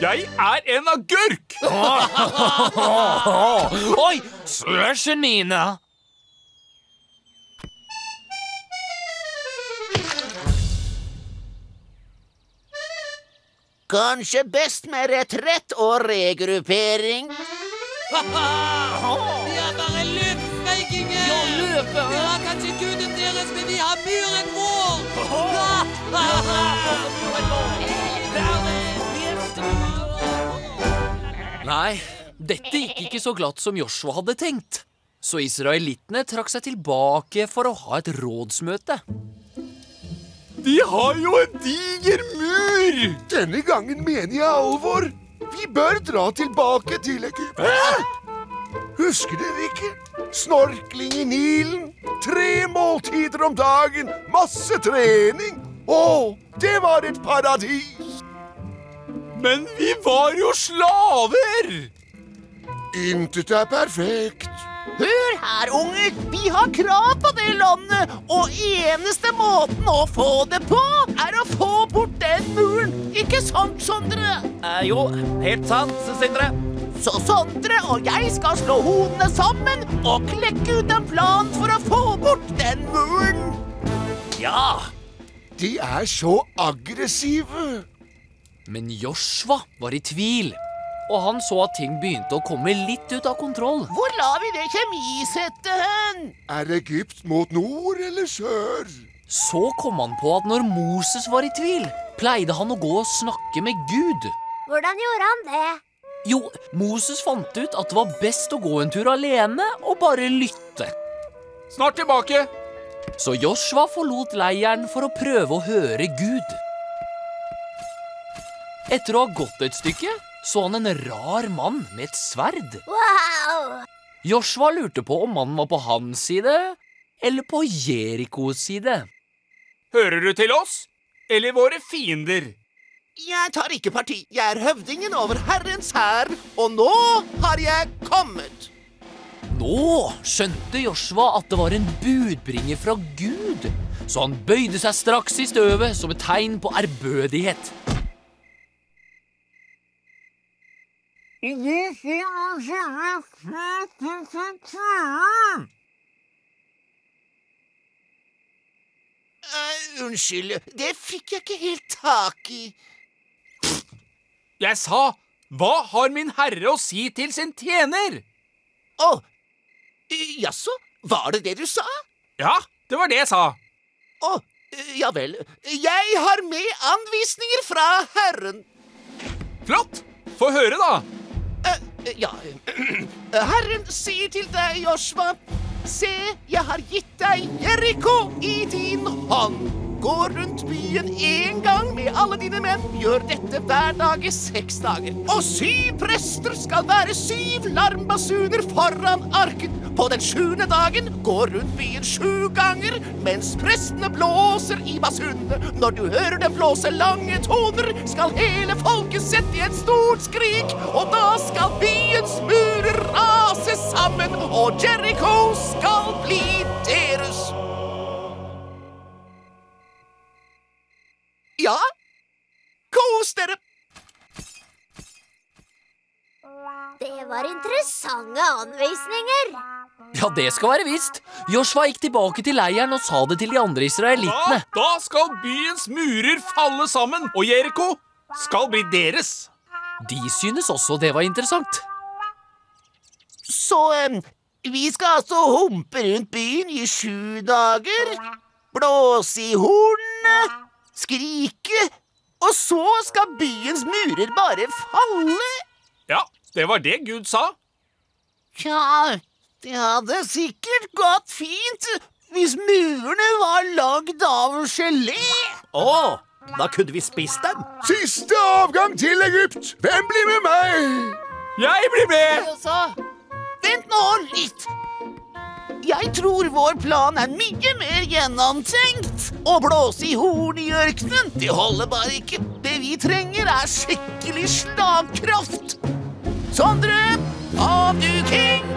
Jeg er en agurk! Oi, slushen mine. Kanskje best med retrett og regruppering. Ja, bare løp, feikinger! Ja, løp, ja. Dere har kanskje guden deres, men vi har muren vår! Nei, dette gikk ikke så glatt som Joshua hadde tenkt. Så israelittene trakk seg tilbake for å ha et rådsmøte. De har jo en diger mur! Denne gangen mener jeg alvor. Vi bør dra tilbake til Egypt. Husker dere ikke? Snorkling i Nilen, tre måltider om dagen, masse trening. Å, det var et paradis! Men vi var jo slaver! Intet er perfekt. Hør her, unger. Vi har krav på det landet, og eneste måten å få det på, er å få bort den muren. Ikke sant, Sondre? Eh, jo, helt sant, Sindre. Så Sondre og jeg skal slå hodene sammen og klekke ut en plan for å få bort den muren. Ja. De er så aggressive. Men Joshua var i tvil, og han så at ting begynte å komme litt ut av kontroll. Hvor lar vi det kjemisettet hen? Er Egypt mot nord eller sør? Så kom han på at når Moses var i tvil, pleide han å gå og snakke med Gud. Hvordan gjorde han det? Jo, Moses fant ut at det var best å gå en tur alene og bare lytte. Snart tilbake. Så Joshua forlot leiren for å prøve å høre Gud. Etter å ha gått et stykke så han en rar mann med et sverd. Wow! Joshua lurte på om mannen var på hans side eller på Jerikos side. Hører du til oss eller våre fiender? Jeg tar ikke parti. Jeg er høvdingen over Herrens hær, og nå har jeg kommet. Nå skjønte Joshua at det var en budbringer fra Gud, så han bøyde seg straks i støvet som et tegn på ærbødighet. Eh, unnskyld, det fikk jeg ikke helt tak i. Jeg sa Hva har min herre å si til sin tjener? Å, jaså? Var det det du sa? Ja, det var det jeg sa. Å, ja vel. Jeg har med anvisninger fra Herren. Flott! Få høre, da. Eh, ja Herren sier til deg, Joshua, se, jeg har gitt deg Jeriko i din hånd. Gå rundt byen én gang med alle dine menn. Gjør dette hver dag i seks dager. Og syv prester skal være syv larmbasuner foran arken. På den sjuende dagen gå rundt byen sju ganger mens prestene blåser i basunene. Når du hører dem blåse lange toner, skal hele folket sette i et stort skrik, og da skal byens murer rase sammen, og Jericho skal bli deres. Ja, kos dere! Det var interessante anvisninger. Ja, det skal være visst. Joshua gikk tilbake til leiren og sa det til de andre israelittene. Da skal byens murer falle sammen, og Jeriko skal bli deres. De synes også det var interessant. Så em, vi skal altså humpe rundt byen i sju dager, blåse i hornene, skrike, og så skal byens murer bare falle? Ja, det var det Gud sa. Tja, det hadde sikkert gått fint hvis murene var lagd av gelé. Å, da kunne vi spist dem. Siste avgang til Egypt! Hvem blir med meg? Jeg blir med! Vent nå litt. Jeg tror vår plan er mye mer gjennomtenkt. Å blåse i horn i ørkenen, det holder bare ikke. Det vi trenger, er skikkelig slagkraft. Sondre, avduking!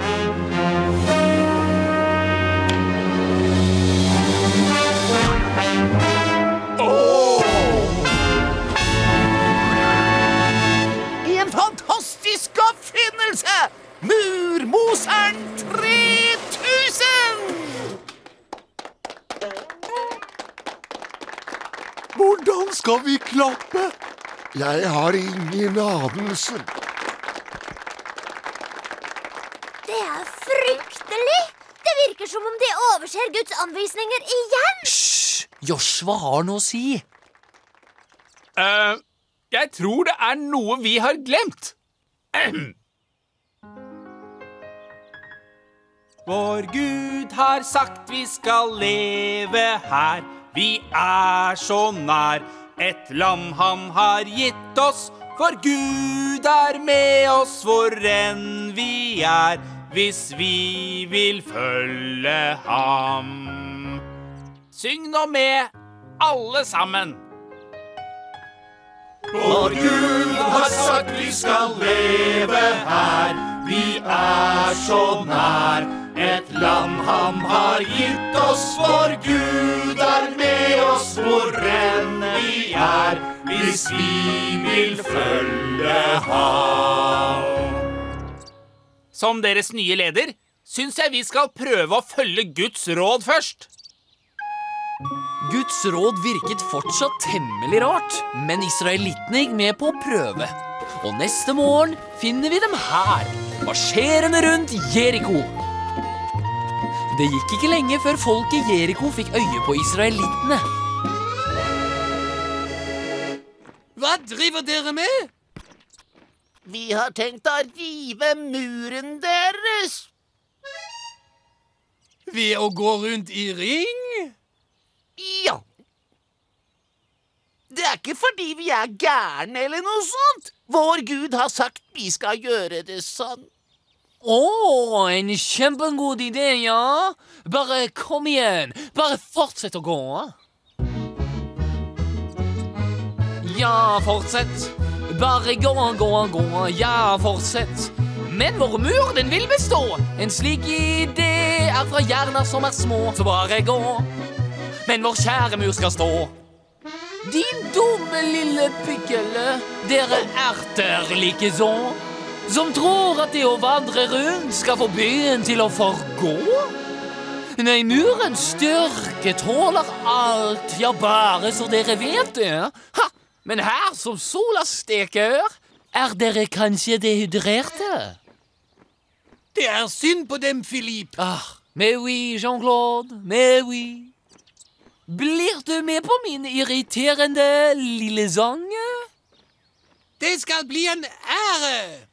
En fantastisk oppfinnelse! Murmoseren 3000! Hvordan skal vi klappe? Jeg har ingen anelse. Det er fryktelig. Det virker som om de overser Guds anvisninger igjen. Joshua har noe å si. Eh, jeg tror det er noe vi har glemt. Vår Gud har sagt vi skal leve her. Vi er så nær et lam han har gitt oss. For Gud er med oss hvor enn vi er, hvis vi vil følge ham. Syng nå med, alle sammen. Vår Gud har sagt vi skal leve her. Vi er så nær et land han har gitt oss. Vår Gud er med oss hvor enn vi er, hvis vi vil følge ham. Som deres nye leder syns jeg vi skal prøve å følge Guds råd først. Guds råd virket fortsatt temmelig rart, men israelittene gikk med på å prøve. Og neste morgen finner vi dem her, marsjerende rundt Jeriko. Det gikk ikke lenge før folk i Jeriko fikk øye på israelittene. Hva driver dere med? Vi har tenkt å rive muren deres. Ved å gå rundt i ring? Ja. Det er ikke fordi vi er gærne eller noe sånt. Vår Gud har sagt vi skal gjøre det sånn. Å, en kjempegod idé, ja. Bare kom igjen. Bare fortsett å gå. Ja, fortsett. Bare gå, gå, gå. Ja, fortsett. Men vår mur, den vil bestå. En slik idé er fra hjerner som er små. Så bare gå. Men vår kjære mur skal stå. Din dumme lille pikkele, dere erter likeså. Som tror at det å vandre rundt skal få byen til å forgå? Nei, murens styrke tåler alt, ja, bare så dere vet det. Ha, men her som sola steker, er dere kanskje dehydrerte? Det er synd på dem, Philippe. Ah, mais oui, Jean-Claude, mais oui. Blir du med på min irriterende lille sang? Det skal bli en ære.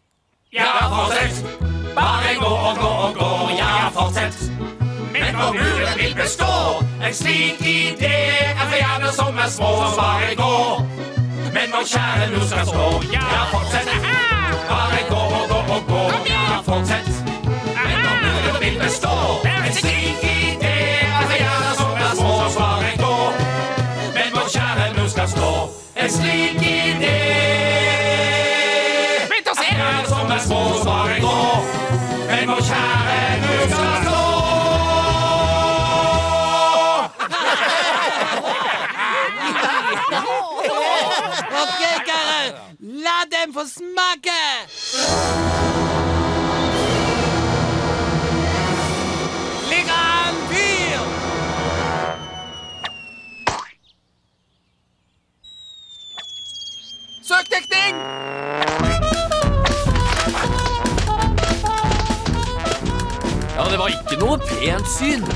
Ja, fortsett. Bare gå og gå og gå, ja, fortsett. Men når muren vil bestå, en slik idé er for hjerner som er små, så bare gå. Men når kjære nu skal stå, ja, fortsett. Bare gå og gå og gå, ja, fortsett. Men når muren vil bestå, en slik idé er for hjerner som er små, så bare gå. Men når kjære nu skal stå, en slik få smake. Ligger an fyr. Søkdekning! Ja, det var ikke noe pent syn,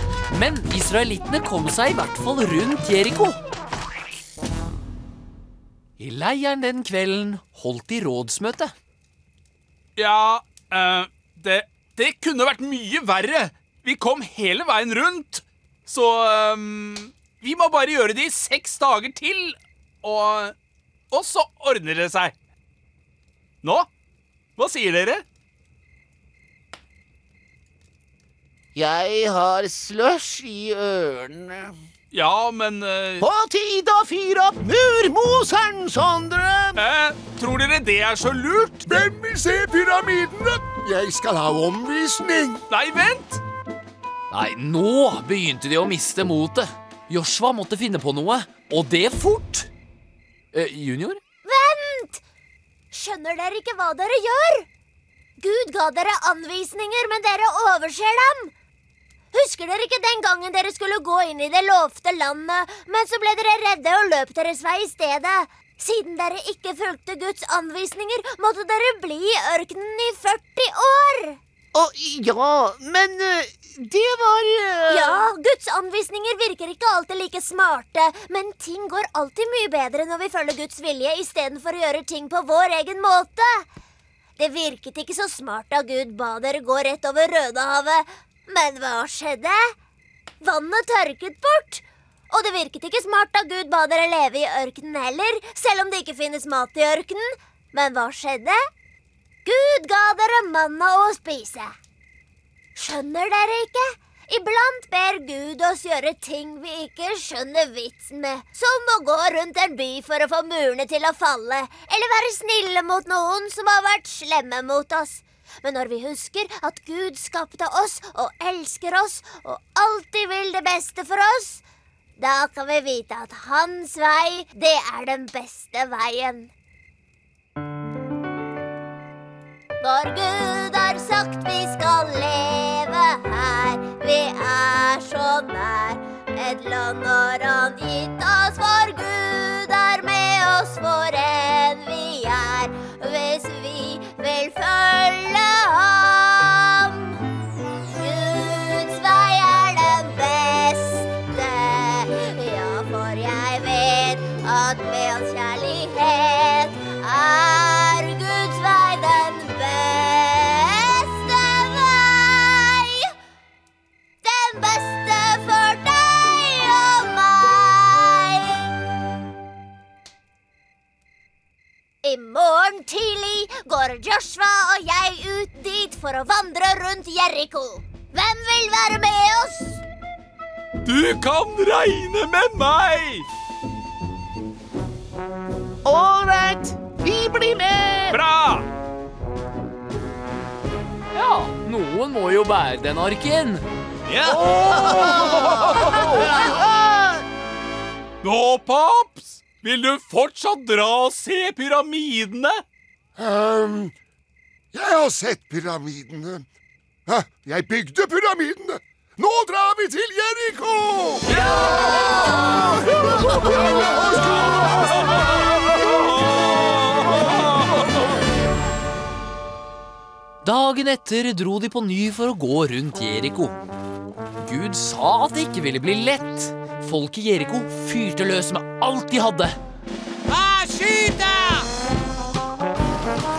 men israelittene kom seg i hvert fall rundt Jeriko. I leiren den kvelden holdt de rådsmøte. Ja, eh, det, det kunne vært mye verre. Vi kom hele veien rundt. Så eh, vi må bare gjøre det i seks dager til, og, og så ordner det seg. Nå? Hva sier dere? Jeg har slush i ørene. Ja, men eh, På tide å fyre opp murmoseren, Sondre! eh, Tror dere det er så lurt? Hvem vil se pyramidene? Jeg skal ha omvisning. Nei, vent! Nei, nå begynte de å miste motet. Joshua måtte finne på noe, og det fort. Eh, junior? Vent! Skjønner dere ikke hva dere gjør? Gud ga dere anvisninger, men dere overser dem. Husker dere ikke den gangen dere skulle gå inn i det lovte landet, men så ble dere redde og løp deres vei i stedet? Siden dere ikke fulgte Guds anvisninger, måtte dere bli i ørkenen i 40 år. Å, ja, men eh, det var uh... Ja, Guds anvisninger virker ikke alltid like smarte, men ting går alltid mye bedre når vi følger Guds vilje istedenfor å gjøre ting på vår egen måte. Det virket ikke så smart da Gud ba dere gå rett over Rødehavet, men hva skjedde? Vannet tørket bort. Og det virket ikke smart da Gud ba dere leve i ørkenen heller, selv om det ikke finnes mat i ørkenen. Men hva skjedde? Gud ga dere manna å spise. Skjønner dere ikke? Iblant ber Gud oss gjøre ting vi ikke skjønner vitsen med, som å gå rundt en by for å få murene til å falle, eller være snille mot noen som har vært slemme mot oss. Men når vi husker at Gud skapte oss og elsker oss og alltid vil det beste for oss, da kan vi vite at hans vei, det er den beste veien. Når Gud har sagt vi skal leve her, vi er så nær. Et land har han gitt oss, for Gud er med oss hvor enn vi er. Hvis vi vil følge ham. Guds vei er den beste, ja, for jeg vet at med hans I morgen tidlig går Joshua og jeg ut dit for å vandre rundt Jericho. Hvem vil være med oss? Du kan regne med meg! Ålreit, vi blir med! Bra! Ja, noen må jo bære den arken. Nå, paps! Vil du fortsatt dra og se pyramidene? Um, jeg har sett pyramidene. Jeg bygde pyramidene. Nå drar vi til Jeriko! Dagen etter dro de på ny for å gå rundt Jeriko. Gud sa at det ikke ville bli lett. Folk i Jeriko fyrte løs med alt de hadde. Ah, skyt da!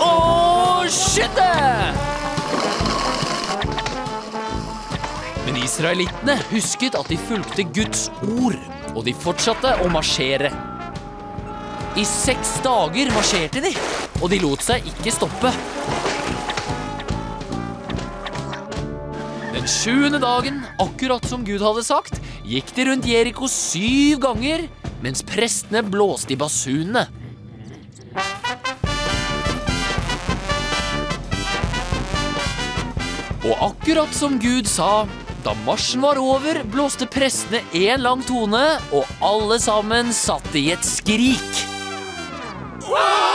Og skyte! Men israelittene husket at de fulgte Guds ord, og de fortsatte å marsjere. I seks dager marsjerte de, og de lot seg ikke stoppe. Den sjuende dagen, akkurat som Gud hadde sagt, gikk de rundt Jeriko syv ganger, mens prestene blåste i basunene. Og akkurat som Gud sa, da marsjen var over, blåste prestene én lang tone, og alle sammen satt i et skrik. Hallo!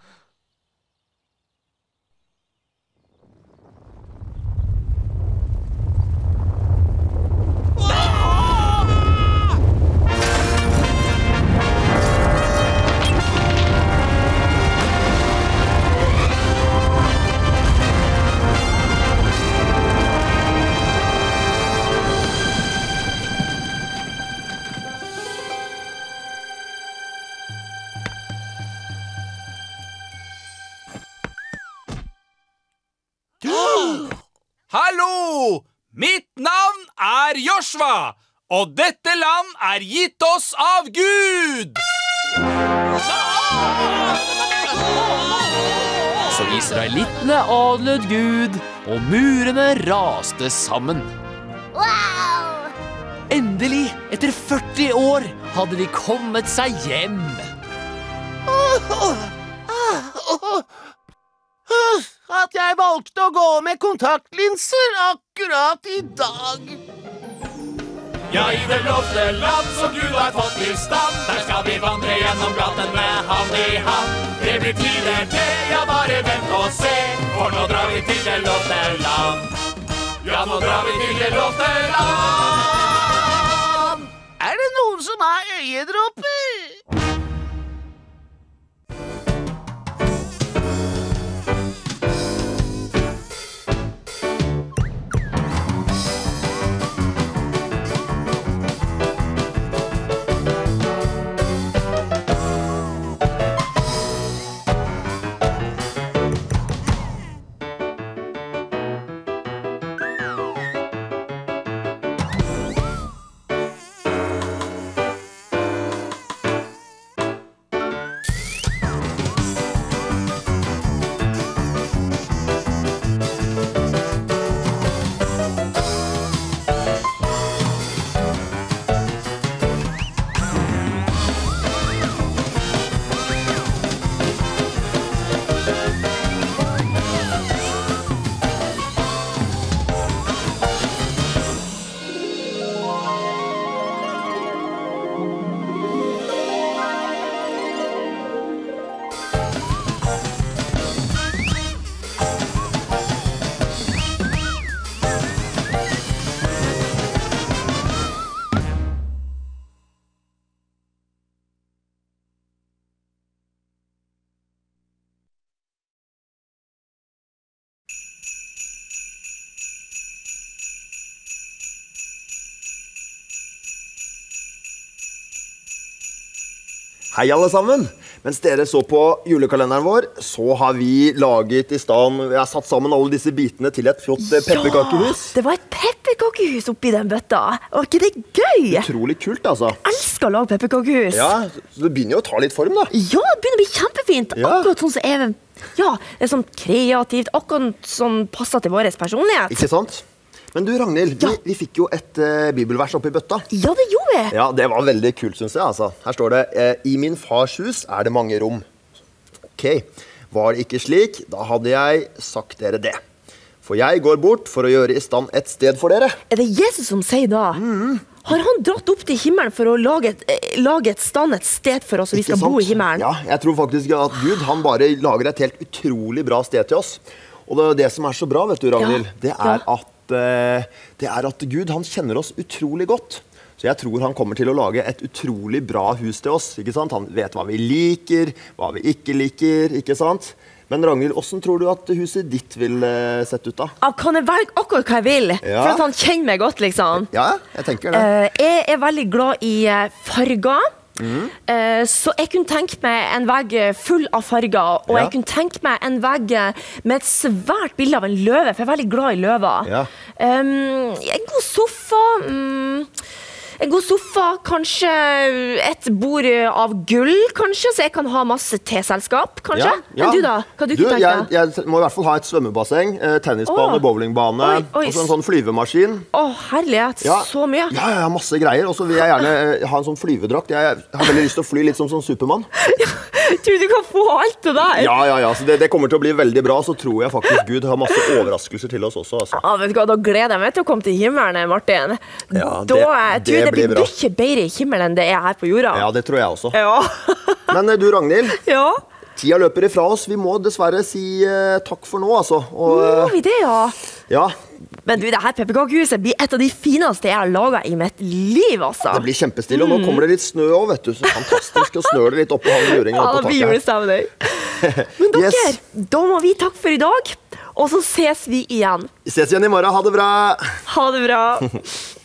Joshua, og dette land er gitt oss av Gud! Så israelittene adlød Gud, og murene raste sammen. Wow! Endelig, etter 40 år, hadde de kommet seg hjem. At jeg valgte å gå med kontaktlinser akkurat i dag. Ja, i det lovte land som Gud har fått i stand, der skal vi vandre gjennom gatene hand i hand. Det blir tider, det, ja, bare vent og se, for nå drar vi til det lovte land. Ja, nå drar vi til det lovte land. Er det noen som har øyedråper? Hei, alle sammen! Mens dere så på julekalenderen vår, så har vi laget i stand Vi har satt sammen alle disse bitene til et flott ja, pepperkakehus. Det var et pepperkakehus oppi den bøtta. Var ikke det gøy? Utrolig kult, altså. Jeg Elsker å lage pepperkakehus. Ja, så Det begynner jo å ta litt form, da. Ja, det begynner å bli kjempefint. Ja. Akkurat sånn som Even. Ja, det er sånn kreativt, akkurat sånn passer til vår personlighet. Ikke sant? Men du, Ragnhild, vi, vi fikk jo et uh, bibelvers oppi bøtta. Ja, det gjorde vi. Ja, Det var veldig kult, syns jeg. altså. Her står det eh, I min fars hus er det mange rom. Ok, Var det ikke slik, da hadde jeg sagt dere det. For jeg går bort for å gjøre i stand et sted for dere. Er det Jesus som sier da? Mm. Har han dratt opp til himmelen for å lage et, eh, lage et stand, et sted for oss, og vi skal skal bo i himmelen? Ja, jeg tror faktisk at Gud han bare lager et helt utrolig bra sted til oss. Og det, det som er så bra, vet du, Ragnhild, det, er at, eh, det er at Gud han kjenner oss utrolig godt. Så jeg tror han kommer til å lage et utrolig bra hus til oss. ikke sant? Han vet hva vi liker, hva vi ikke liker. ikke sant? Men Ragnhild, hvordan tror du at huset ditt vil uh, sett ut, da? Ah, kan jeg velge akkurat hva jeg vil, Ja. for at han kjenner meg godt, liksom. Ja, jeg tenker det. Uh, jeg er veldig glad i farger. Eh, så jeg kunne tenke meg en vegg full av farger, og Ja. jeg kunne tenke meg en vegg med et svært bilde av en løve, for jeg er veldig glad i løver. Ja. Um, en god sofa. mm, en god sofa, kanskje et bord av gull, kanskje, så jeg kan ha masse teselskap, kanskje. Ja, ja. Men du, da? Hva du, Du, tenke jeg, jeg må i hvert fall ha et svømmebasseng, eh, tennisbane, oh. bowlingbane og så en sånn flyvemaskin. Å, herlighet, Ja. så mye. Ja, ja, masse greier. Og så vil jeg gjerne eh, ha en sånn flyvedrakt. Jeg har veldig lyst til å fly litt som sånn Supermann. Tror du kan få alt det der? Ja, ja, ja, så det, det kommer til å bli veldig bra. Så tror jeg faktisk Gud har masse overraskelser til oss også. Altså. Ja, vet du hva, Da gleder jeg meg til å komme til himmelen, Martin. Ja, da det- jeg tror blir bra. det blir mye bedre i himmelen enn det er her på jorda. Ja, det tror jeg også. Ja. Men eh, du, Ragnhild. Ja. Tida løper ifra oss. Vi må dessverre si uh, takk for nå, altså. Og, Må eh, vi det, ja? ja, Men du, det her pepperkakehuset blir et av de fineste jeg har laga i mitt liv, altså. det blir kjempestille. Og nå Mm. kommer det litt snø òg, vet du. Så fantastisk. Og snør det litt oppå han luringen Ja, det blir taket. her. Men dere, Yes. da må vi takke for i dag. Og så ses vi igjen. Vi ses igjen i morgen. Ha det bra. Ha det bra.